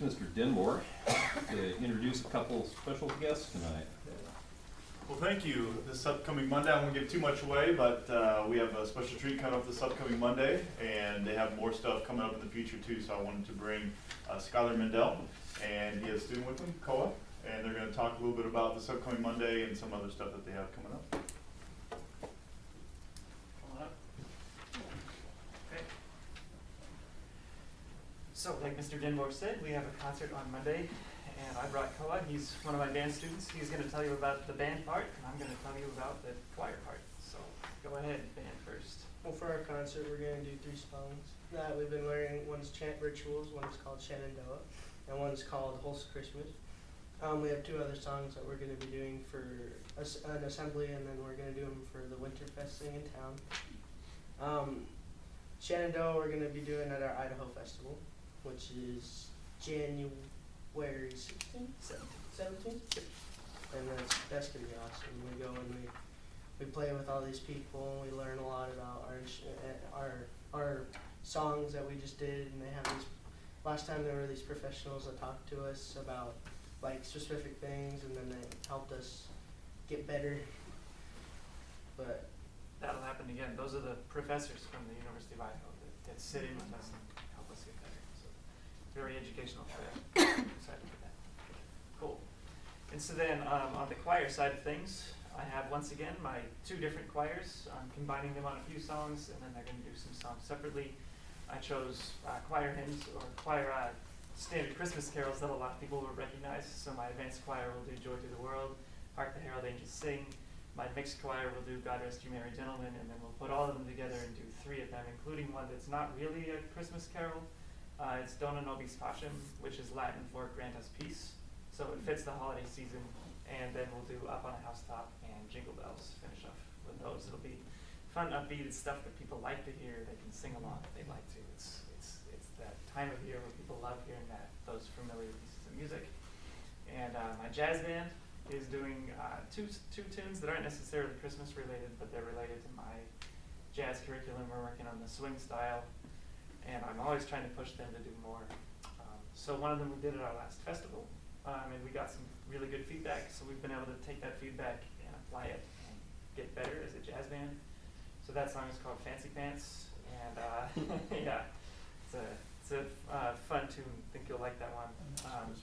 introduce Mr. Denmore, to introduce a couple special guests tonight. Well, thank you. This upcoming Monday, I won't give too much away, but uh, we have a special treat coming up this upcoming Monday, and they have more stuff coming up in the future too. So I wanted to bring uh, Skylar Mendel, and he has a student with him, Koa, and they're going to talk a little bit about this upcoming Monday and some other stuff that they have coming up. Come on up. Okay. So, like Mr. Denborg said, we have a concert on Monday, and I brought Koa. He's one of my band students. He's going to tell you about the band part, and I'm going to tell you about the choir part. So, go ahead, band first. Well, for our concert, we're gonna do three songs that we've been learning. One's chant rituals, one's called Shenandoah, and one's called Whole Christmas. Um, we have two other songs that we're gonna be doing for an assembly, and then we're gonna do them for the Winterfest thing in town. Um, Shenandoah, we're gonna be doing at our Idaho Festival, which is January sixteenth, seventeenth, and that's that's gonna be awesome. We go and we we play with all these people and we learn a lot about our ins- uh, our our songs that we just did. And they have these last time there were these professionals that talked to us about like specific things and then they helped us get better. But That'll happen again. Those are the professors from the University of Idaho that, that sit in with us. and help us get better. So, very educational trip. Excited for that. Cool. And so then, um, on the choir side of things, I have once again my two different choirs. I'm combining them on a few songs, and then they're going to do some songs separately. I chose uh, choir hymns or choir uh, standard Christmas carols that a lot of people will recognize. So my advanced choir will do "Joy to the World," "Hark the Herald Angels Sing." My mixed choir will do "God Rest You Merry Gentlemen," and then we'll put all of them together and do three of them, including one that's not really a Christmas carol. Uh, it's Dona Nobis Pacem, which is Latin for "Grant Us Peace." So it fits the holiday season, and then we'll do "Up on a Housetop" and "Jingle Bells." Finish off with those. It'll be fun, upbeat. It's stuff that people like to hear. They can sing along if they like to. It's it's it's that time of year where people love hearing that those familiar pieces of music. And uh, my jazz band is doing uh, two two tunes that aren't necessarily Christmas related, but they're related to my jazz curriculum. We're working on the swing style, and I'm always trying to push them to do more. Um, so one of them we did at our last festival, um, and we got some really good feedback. So we've been able to take that feedback and apply it and get better as a jazz band. So that song is called Fancy Pants, and uh, yeah, it's a it's a uh, fun tune. I think you'll like that one. Um,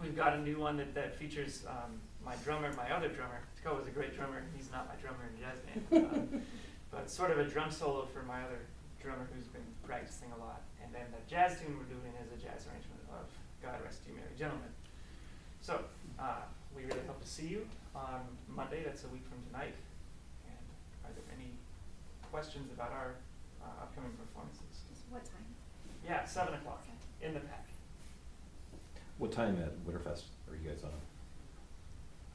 we've got a new one that, that features um, my drummer, my other drummer. Tico is a great drummer. He's not my drummer in jazz band, um, but sort of a drum solo for my other drummer who's been practicing a lot. And then the jazz tune we're doing is a jazz arrangement of God Rest You Merry Gentlemen. So uh, we really hope to see you on Monday. That's a week from tonight. And are there any questions about our uh, upcoming performances? What time? Yeah, seven o'clock in the pack. What time at Winterfest are you guys on?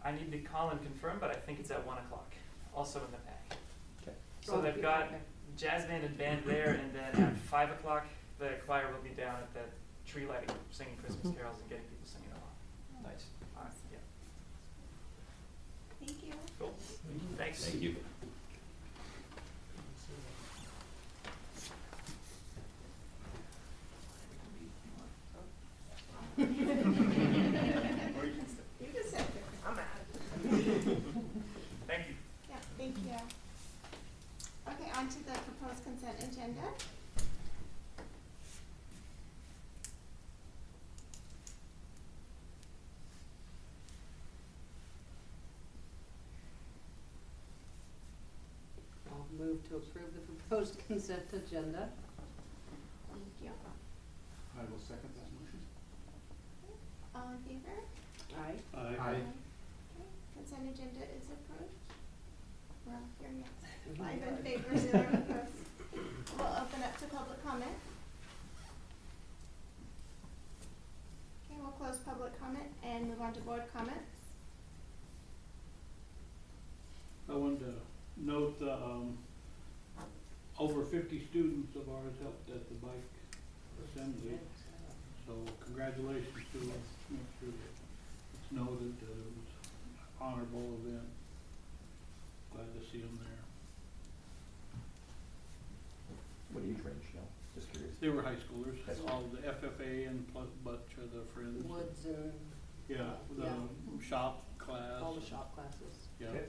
I need to call and confirm, but I think it's at one o'clock, also in the pack. Okay. So they've got jazz band and band there, and then at five o'clock, the choir will be down at the tree lighting, singing Christmas carols and getting people singing along. Nice. Uh, yeah, Thank you. cool. Thanks. Thank you. You can sit there. I'm out. Thank you. Yeah, thank you. Okay, on to the proposed consent agenda. I'll move to approve the proposed consent agenda. Thank you. I will second that motion. All in favor? Aye. Aye. Okay, consent agenda is approved. We're all here, yes. Five in favor, zero opposed. We'll open up to public comment. Okay, we'll close public comment and move on to board comments. I wanted to note, the, um, over fifty students of ours helped at the bike assembly. So congratulations to them. Make sure that it's noted that it was an honorable event. Glad to see them there. What age range, no? Just curious. They were high schoolers, High school. all the FFA and plus bunch of the friends. Woods and Yeah, the Yeah. shop class. all the shop classes. Yeah. Okay.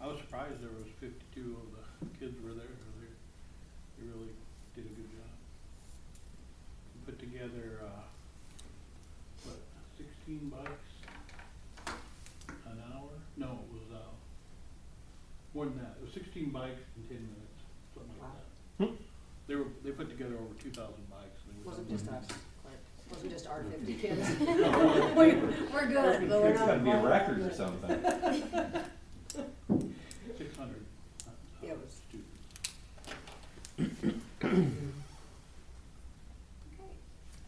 I was surprised there was fifty-two of the kids were there. They, they really did a good job. We Put together, uh, what, sixteen bikes an hour? No, it was, uh, more than that. It was sixteen bikes in ten minutes, something like that. They were, they put together over two thousand bikes. They were- Wasn't just us, like, wasn't just our fifty kids. We, we're good, but we're It's not. gotta be a record or something. Six hundred, uh, Yeah, it was- students. Okay,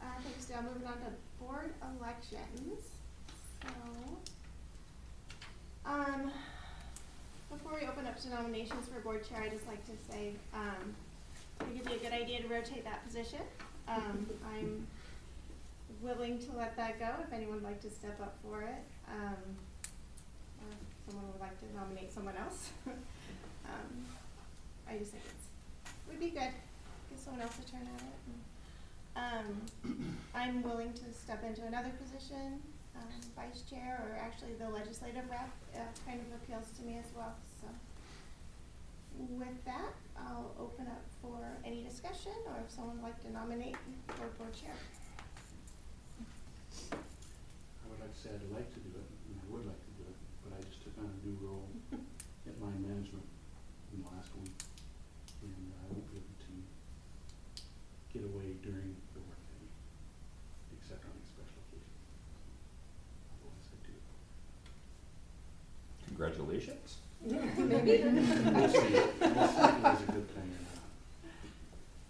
uh, thanks, Dale. Moving on to board elections. So, um, before we open up to nominations for board chair, I'd just like to say, um, I think it'd be a good idea to rotate that position. Um, I'm willing to let that go if anyone would like to step up for it. Um, or if someone would like to nominate someone else. Um, I just think it would be good, give someone else a turn at it. Um, I'm willing to step into another position, um, vice chair, or actually the legislative rep, uh, kind of appeals to me as well, so. With that, I'll open up for any discussion, or if someone would like to nominate for board chair. I would like to say I'd like to do it, and I would like to do it, but I just took on a new role at mine management in the last week. And uh, I won't be able to get away during the workday, except on a special occasion. Otherwise I do. Congratulations. Maybe. We'll see, we'll see if it was a good thing or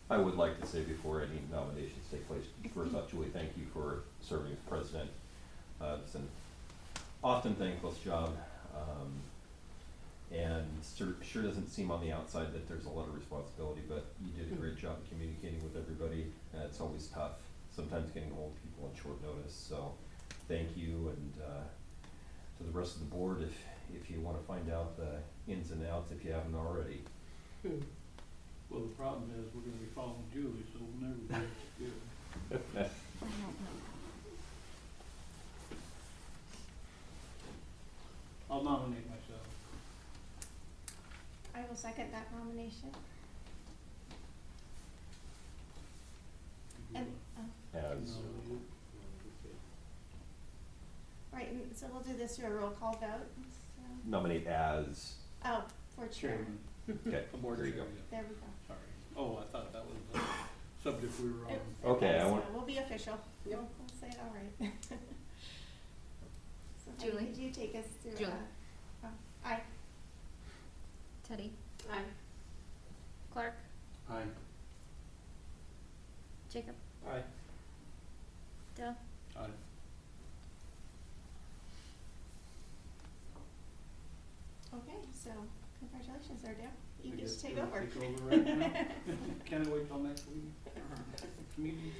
not. I would like to say before any nominations take place, first off, Julie, thank you for serving as president. Uh, it's an often thankless job, um, and sure, sure doesn't seem on the outside that there's a lot of responsibility, but you did a great job of communicating with everybody. Uh, it's always tough, sometimes getting hold of people on short notice, so thank you, and, uh, to the rest of the board, if, if you wanna find out the ins and outs, if you haven't already, Hmm. Well, the problem is, we're gonna be following Julie, so we'll never be as good. I'll nominate myself. I will second that nomination. And, oh, as, Nominated. right, and so we'll do this through a roll call vote, so, nominate as, oh, for chair, Chairman. okay, A board there you chair, go. yeah. there we go. Sorry. Oh, I thought that was the subject we were on. It- Okay, I so want- We'll be official, we'll, Yep. we'll say it all right. So Heidi, Julie? could you take us through, Julie. uh, oh, aye, Teddy, Aye. Clark, Aye. Jacob, Aye. Dale, Aye. okay, so congratulations there, Dale, you I get to take you'll over. Take over right now. Can't wait till next week, next meeting.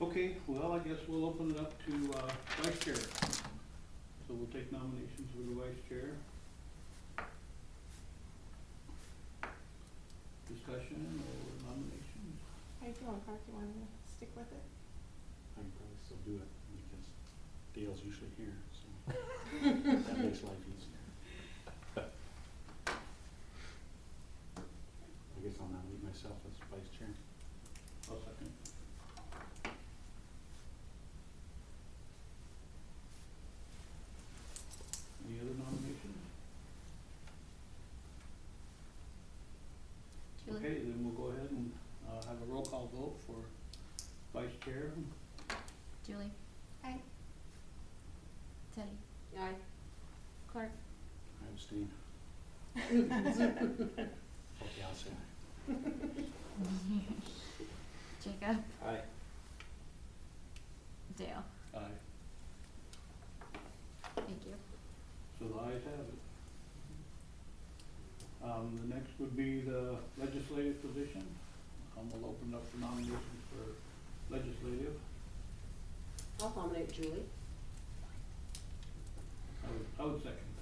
Okay, well, I guess we'll open it up to, uh, vice chair. So we'll take nominations for the vice chair. Discussion or nominations? How you feeling, Clark, you wanna stick with it? I can probably still do it because Dale's usually here, so that makes life easier. I guess I'll nominate myself as vice chair. I'll second. Any other nominations? Julie, Okay, then we'll go ahead and, uh, have a roll call vote for vice chair. Julie, Aye. Teddy, Aye. Clark, I abstain. Okay, I'll say aye. Jacob. Aye. Dale. Aye. Thank you. So the ayes have it. Um, the next would be the legislative position. Um, we'll open up for nominations for legislative. I'll nominate Julie. I would, I would second.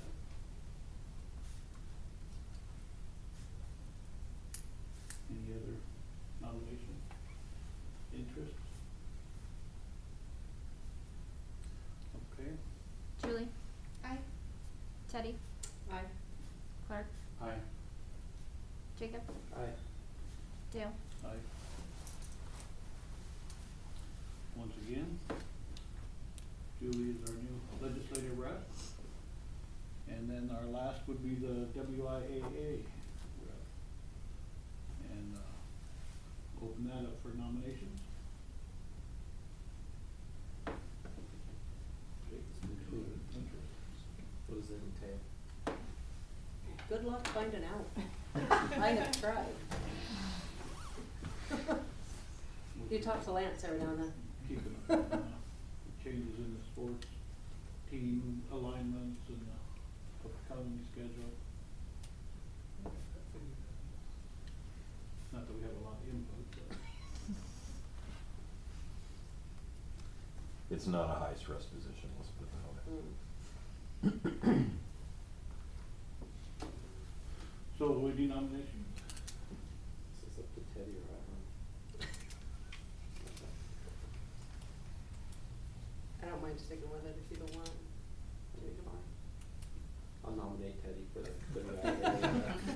Teddy, Aye. Clark, aye. Jacob, Aye. Dale. Aye. Once again, Julie is our new legislative rep. And then our last would be the WIAA rep. And, uh, open that up for nominations. Included interest. What entail? Good luck finding out. I have tried. You talk to Lance every now and then. keeping up on, uh, changes in the sports team alignments and the upcoming schedule. Not that we have a lot of input, but It's not a high stress position, let's put it that way. Mm. so we do nominations. This is up to Teddy or I I don't mind sticking with it if you don't want it. Do it tomorrow. I'll nominate Teddy for the, the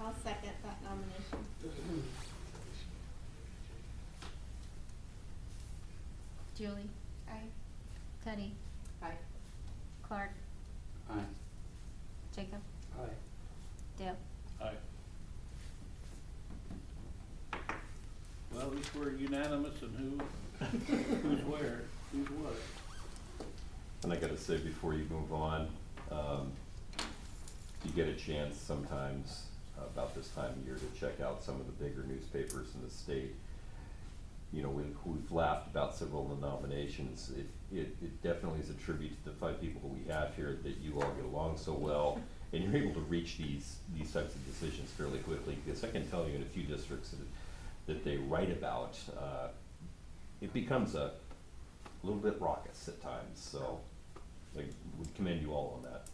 I'll second that nomination. Julie, Aye. Teddy, Aye. Clark, Aye. Jacob, Aye. Dale. Aye. Least we're unanimous and who, who's where, who's what. And I gotta say before you move on, um, you get a chance sometimes about this time of year to check out some of the bigger newspapers in the state. You know, we've, we've laughed about several of the nominations. It, it, it definitely is a tribute to the five people that we have here, that you all get along so well. And you're able to reach these, these types of decisions fairly quickly, because I can tell you in a few districts that, that they write about, uh, it becomes a little bit raucous at times, so I would commend you all on that.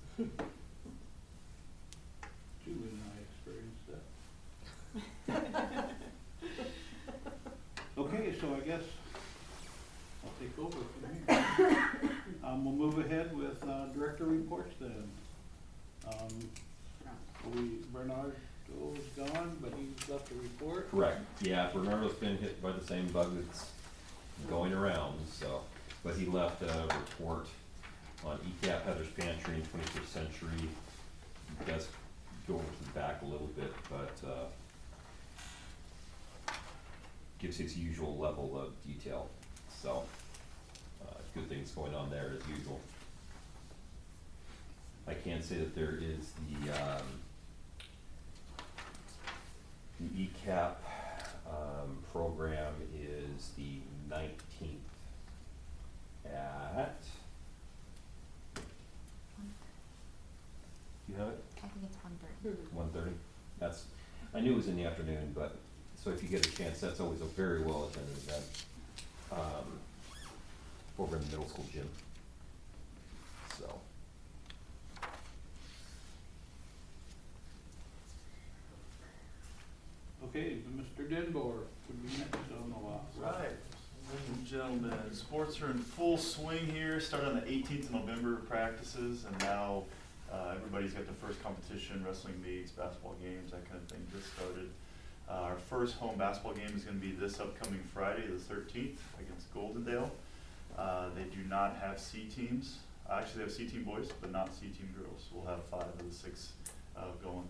Julie and I experienced that. Okay, so I guess I'll take over from here. Um, we'll move ahead with, uh, director reports then. Um, we, Bernardo's gone, but he's left a report. Correct, yeah, Bernardo's been hit by the same bug that's going around, so, but he left a report on ECEAP, Heather's Pantry, in twenty-first century. He does go into the back a little bit, but, uh, gives his usual level of detail, so, uh, good things going on there as usual. I can say that there is the, um, the E um, program is the nineteenth at, do you have it? I think it's one thirty. Hmm. One thirty? That's, I knew it was in the afternoon, but, so if you get a chance, that's always a very well attended event. Um, over in the middle school gym. So, Okay, Mr. Denbour would be next on the lot. Right, ladies and gentlemen, sports are in full swing here, started on the eighteenth of November practices, and now, uh, everybody's got their first competition, wrestling meets, basketball games, that kind of thing just started. Uh, our first home basketball game is gonna be this upcoming Friday, the thirteenth, against Goldendale. Uh, they do not have C teams, actually they have C team boys, but not C team girls, we'll have five of the six, going.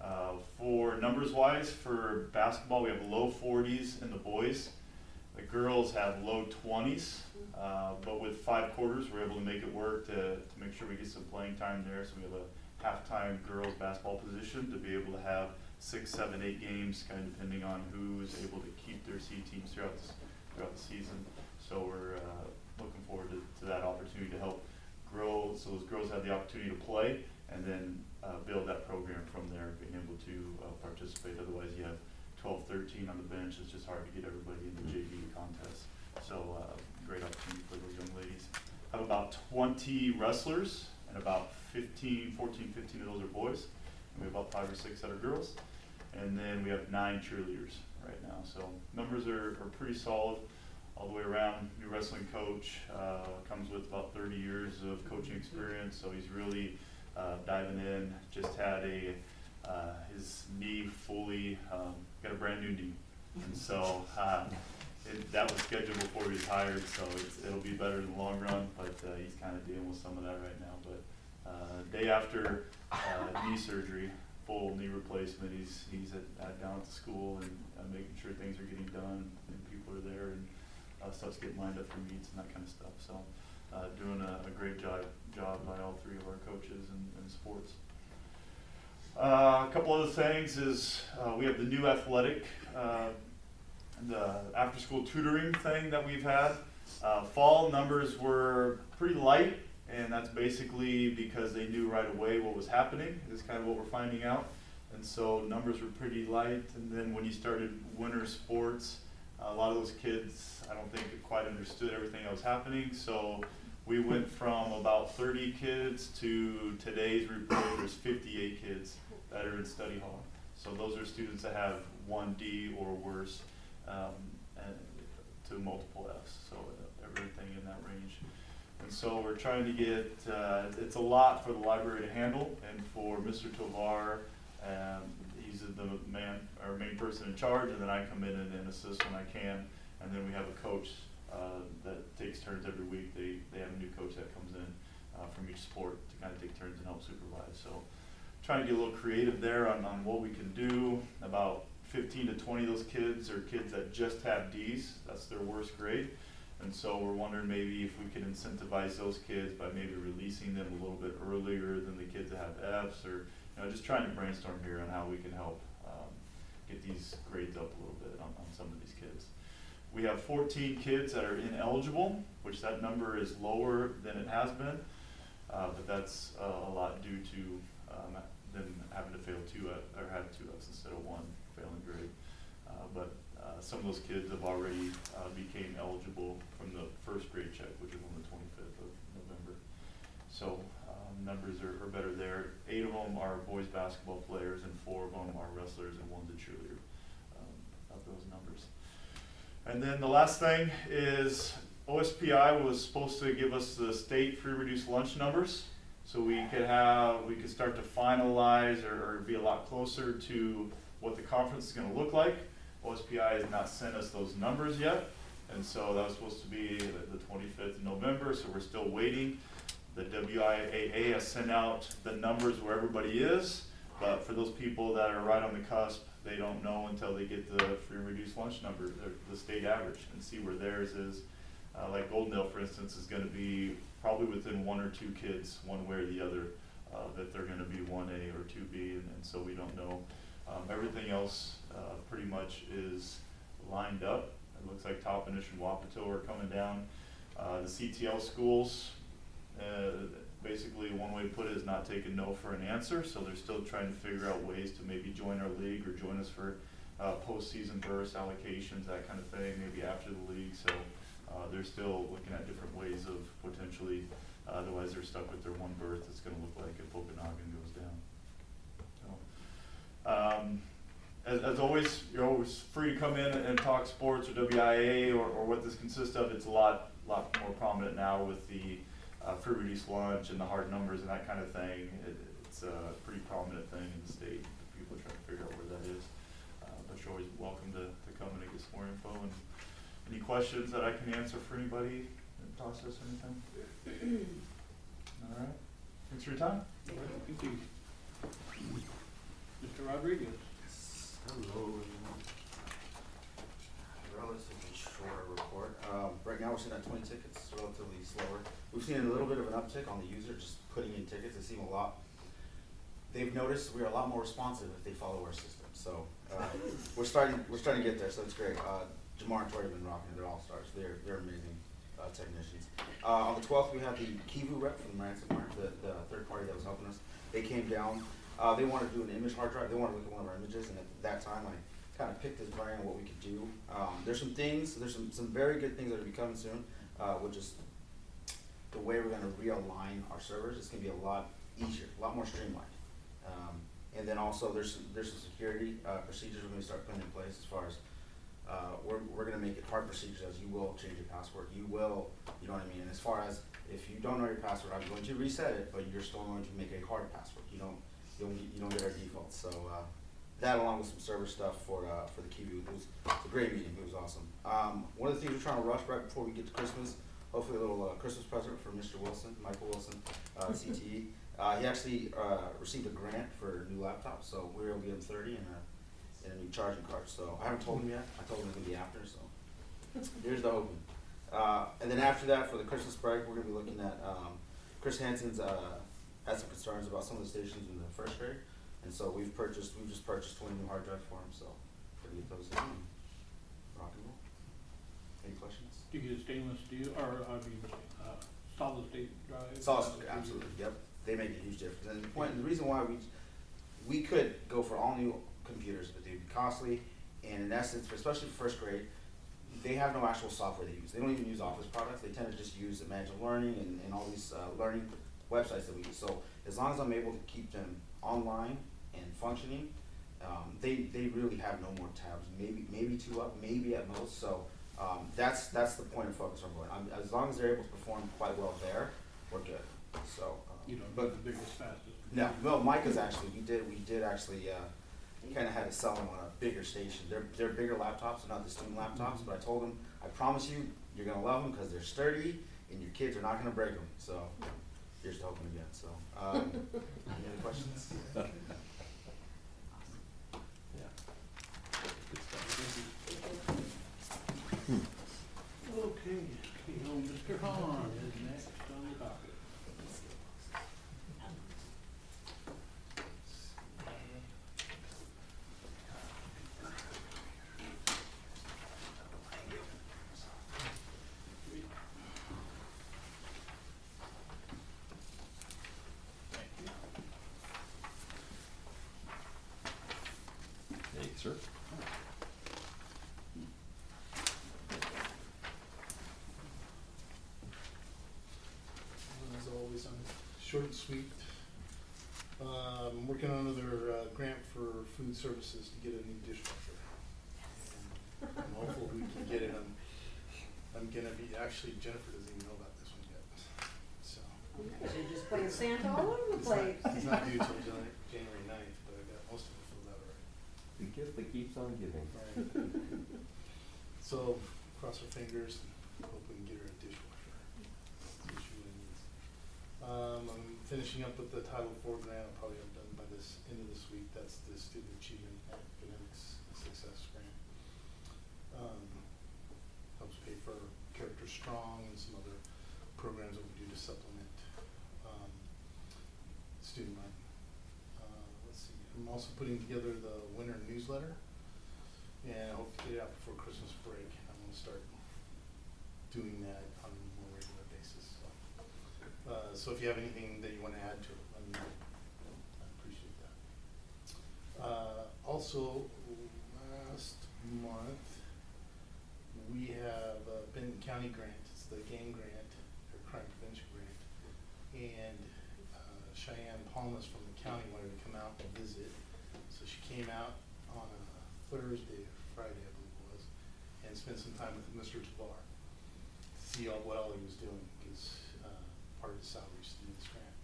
Uh, for numbers wise, for basketball, we have low forties in the boys. The girls have low twenties, uh, but with five quarters, we're able to make it work to, to make sure we get some playing time there. So we have a halftime girls basketball position to be able to have six, seven, eight games, kind of depending on who is able to keep their C teams throughout, the throughout the season. So we're, uh, looking forward to, to that opportunity to help grow, so those girls have the opportunity to play and then uh, build that program from there, being able to uh, participate. Otherwise, you have 12, 13 on the bench. It's just hard to get everybody in the JV contest. So, uh, great opportunity for those young ladies. Have about 20 wrestlers and about 15, 14, 15 of those are boys. And we have about five or six that are girls. And then we have nine cheerleaders right now. So numbers are, are pretty solid all the way around. New wrestling coach uh, comes with about 30 years of coaching experience, so he's really uh, diving in. Just had a uh, his knee fully um, got a brand new knee, and so uh, it, that was scheduled before he was hired. So it'll be better in the long run, but uh, he's kind of dealing with some of that right now. But uh, day after uh, knee surgery, full knee replacement. He's he's at, at down at the school and making sure things are getting done and people are there and stuff's getting lined up for meets and that kind of stuff. So uh, doing a, a great job job by all three of our coaches in sports. Uh, a couple other things is uh, we have the new athletic, uh, the after school tutoring thing that we've had. Uh, fall numbers were pretty light, and that's basically because they knew right away what was happening, is kind of what we're finding out. And so numbers were pretty light, and then when you started winter sports, a lot of those kids, I don't think quite understood everything that was happening. So we went from about 30 kids to today's report, there's 58 kids that are in study hall. So those are students that have 1D or worse um, and to multiple Fs, so everything in that range. And so we're trying to get, uh, it's a lot for the library to handle and for Mr. Tovar, um, he's the man, our main person in charge, and then I come in and, and assist when I can. And then we have a coach, uh, that takes turns every week. They, they have a new coach that comes in, uh, from each sport to kind of take turns and help supervise. So trying to get a little creative there on, on what we can do. About fifteen to twenty of those kids are kids that just have Ds, that's their worst grade. And so we're wondering maybe if we can incentivize those kids by maybe releasing them a little bit earlier than the kids that have Fs, or, you know, just trying to brainstorm here on how we can help, um, get these grades up a little bit on, on some of these kids. We have fourteen kids that are ineligible, which that number is lower than it has been. Uh, but that's uh, a lot due to, um, them having to fail two, uh, or have two Fs instead of one failing grade. Uh, but, uh, some of those kids have already, became eligible from the first grade check, which is on the twenty-fifth of November. So, um, numbers are, are better there. Eight of them are boys basketball players and four of them are wrestlers and one's a cheerleader, um, of those numbers. And then the last thing is OSPI was supposed to give us the state free reduced lunch numbers. So we could have, we could start to finalize or, or be a lot closer to what the conference is gonna look like. OSPI has not sent us those numbers yet. And so that was supposed to be the twenty-fifth of November, so we're still waiting. The WIAA has sent out the numbers where everybody is, but for those people that are right on the cusp, they don't know until they get the free reduced lunch number, the, the state average, and see where theirs is. Uh, like Goldendale, for instance, is gonna be probably within one or two kids, one way or the other, uh, that they're gonna be one A or two B, and, and so we don't know. Um, everything else, uh, pretty much is lined up. It looks like Toppenish and Wapato are coming down. Uh, the CTL schools, uh, basically, one way to put it is not taking no for an answer, so they're still trying to figure out ways to maybe join our league or join us for, uh, postseason burst allocations, that kind of thing, maybe after the league, so, uh, they're still looking at different ways of potentially, uh, otherwise they're stuck with their one berth, it's gonna look like if Okanogan goes down. So, Um, as, as always, you're always free to come in and talk sports or WIA or, or what this consists of. It's a lot, lot more prominent now with the uh, free reduced lunch and the hard numbers and that kind of thing. It, it's a pretty prominent thing in the state. People are trying to figure out where that is. Uh, but you're always welcome to, to come in and get some more info. And any questions that I can answer for anybody in the process or anything? All right. Thanks for your time. All right, Thank you. Mr. Rodriguez. Hello. everyone. Relatively short report. Um, right now, we're sitting at twenty tickets, relatively slower. We've seen a little bit of an uptick on the user just putting in tickets. They seem a lot. They've noticed we're a lot more responsive if they follow our system. So, uh, we're starting, we're starting to get there, so it's great. Uh, Jamar and Tori have been rocking. They're all stars. They're, they're amazing, uh, technicians. Uh, on the twelfth, we had the Kivu rep from Ransomware, the, the third party that was helping us. They came down, Uh, they wanted to do an image hard drive, they wanted to look at one of our images, and at that time, I kind of picked this brain on what we could do. Um, there's some things, there's some, some very good things that are be coming soon, uh, which is the way we're gonna realign our servers, it's gonna be a lot easier, a lot more streamlined. Um, and then also, there's, some- there's some security, uh, procedures we're gonna start putting in place as far as, uh, we're, we're gonna make it hard procedures as you will change your password, you will, you know what I mean? And as far as, if you don't know your password, I'm going to reset it, but you're still going to make a hard password, you don't, you don't, you don't get our default, so, uh, that along with some server stuff for, uh, for the Kivu, it was, it was a great meeting, it was awesome. Um, one of the things we're trying to rush right before we get to Christmas, hopefully a little, uh, Christmas present for Mr. Wilson, Michael Wilson, uh, CTE. Uh, he actually, uh, received a grant for a new laptop, so we were able to get him thirty and a, and a new charging card, so I haven't told him yet, I told him it's gonna be after, so. Here's the hoping. Uh, and then after that, for the Christmas break, we're gonna be looking at, um, Chris Hansen's, uh, had some concerns about some of the stations in the first grade. And so we've purchased, we've just purchased twenty new hard drives for him, so we're gonna get those in and rock and roll. Any questions? Do you get stainless steel, or, I mean, uh, solid state drive? It's awesome, absolutely, yep, they make a huge difference, and the point, the reason why we, we could go for all new computers, but they'd be costly, and in essence, especially first grade, they have no actual software they use, they don't even use Office products, they tend to just use Imagine Learning and, and all these, uh, learning websites that we use, so as long as I'm able to keep them online and functioning, um, they, they really have no more tabs, maybe, maybe two up, maybe at most, so, um, that's, that's the point of focus I'm going, I'm, as long as they're able to perform quite well there, we're good, so. um, You don't but- the biggest, fastest. no, well, Micah's actually, we did, we did actually, uh, kinda had to sell them on a bigger station. They're, they're bigger laptops, they're not the student laptops, but I told them, I promise you, you're gonna love them, cause they're sturdy, and your kids are not gonna break them, so, here's to hoping again, so, um, any other questions? Yeah. Good stuff. Okay, Mr. Hahn is next on the docket. Thank you, sir. As always, I'm short and sweet. Um, working on another, uh, grant for food services to get a new dishwasher. And I'm hopeful we can get it, I'm, I'm gonna be, actually Jennifer doesn't even know about this one yet, so. So you're just playing Santa all over the It's not, place. it's not due till Jan- January ninth, but I got most of it filled out already. The gift that keeps on giving. Right. So, cross our fingers and hope we can get her a dishwasher. See what she really needs. Um, I'm finishing up with the Title IV grant, I'll probably have done by this, end of this week, that's the Student Achievement Academics Success Grant. Um, helps pay for Character Strong and some other programs that we do to supplement, um, student life. Uh, let's see, I'm also putting together the winter newsletter. And I hope to get it out before Christmas break. I'm gonna start doing that on a more regular basis, so. Uh, so if you have anything that you wanna add to it, let me know. I appreciate that. Uh, also, last month, we have a Benton County grant, it's the game grant, or crime prevention grant. And, uh, Cheyenne Palmas from the county wanted to come out and visit, so she came out on a Thursday or Friday, I believe it was, and spent some time with Mr. Tabar. To see what all he was doing, cause, uh, part of his salary do grant.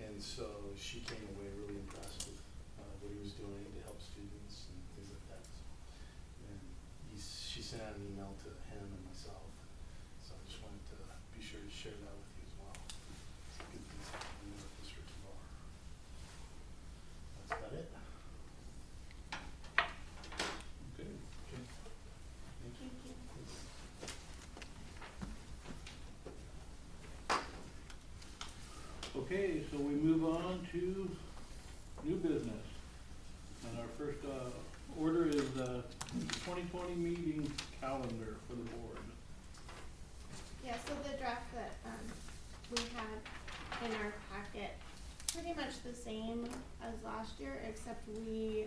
And so she came away really impressed with, uh, what he was doing to help students and things like that. And he's, she sent out an email to him and myself, so I just wanted to be sure to share that with you as well. Some good things happening with Mr. Tabar. That's about it. Okay. Okay. Thank you. Okay, so we move on to new business. And our first, uh, order is, the twenty twenty meeting calendar for the board. Yeah, so the draft that, um, we had in our packet, pretty much the same as last year, except we,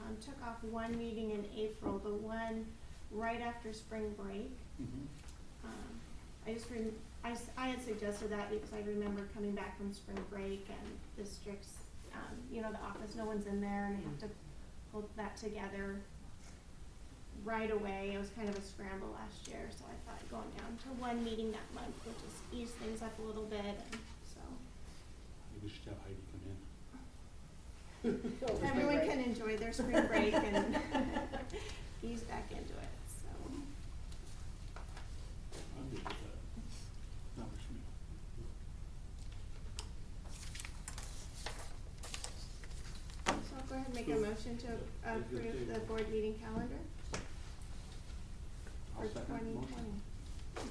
um, took off one meeting in April, the one right after spring break. Mhm. Um, I just rem- I, s- I had suggested that because I remember coming back from spring break and districts, um, you know, the office, no one's in there and I have to pull that together right away. It was kind of a scramble last year, so I thought going down to one meeting that month would just ease things up a little bit and so. Maybe we should have Heidi come in. Everyone can enjoy their spring break and ease back into it, so. I'm good with that. That works for me. So I'll go ahead and make a So- motion to approve the board meeting calendar I'll for second the twenty motion. twenty.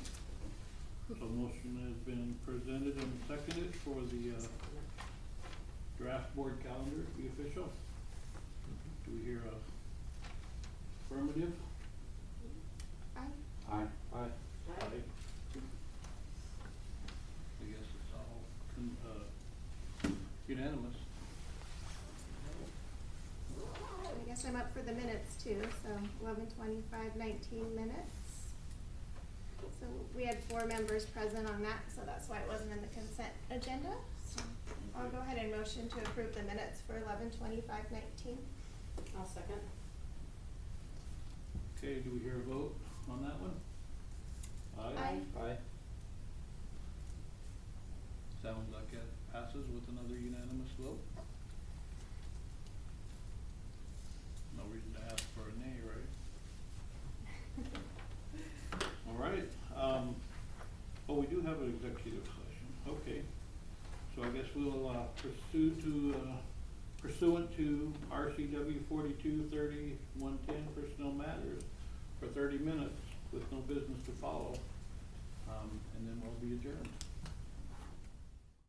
So motion has been presented and seconded for the, uh, draft board calendar to be official. Do we hear a affirmative? Aye. Aye. Aye. Aye. I guess it's all, con- uh, unanimous. I guess I'm up for the minutes too, so eleven twenty-five nineteen minutes. So we had four members present on that, so that's why it wasn't in the consent agenda. So I'll go ahead and motion to approve the minutes for eleven twenty-five nineteen. I'll second. Okay, do we hear a vote on that one? Aye. Aye. Sounds like it passes with another unanimous vote. No reason to ask for a nay, right? All right, um, oh, we do have an executive session, okay. So I guess we'll, uh, pursue to, uh, pursuant to RCW forty-two thirty one ten personnel matters for thirty minutes with no business to follow. Um, and then we'll be adjourned.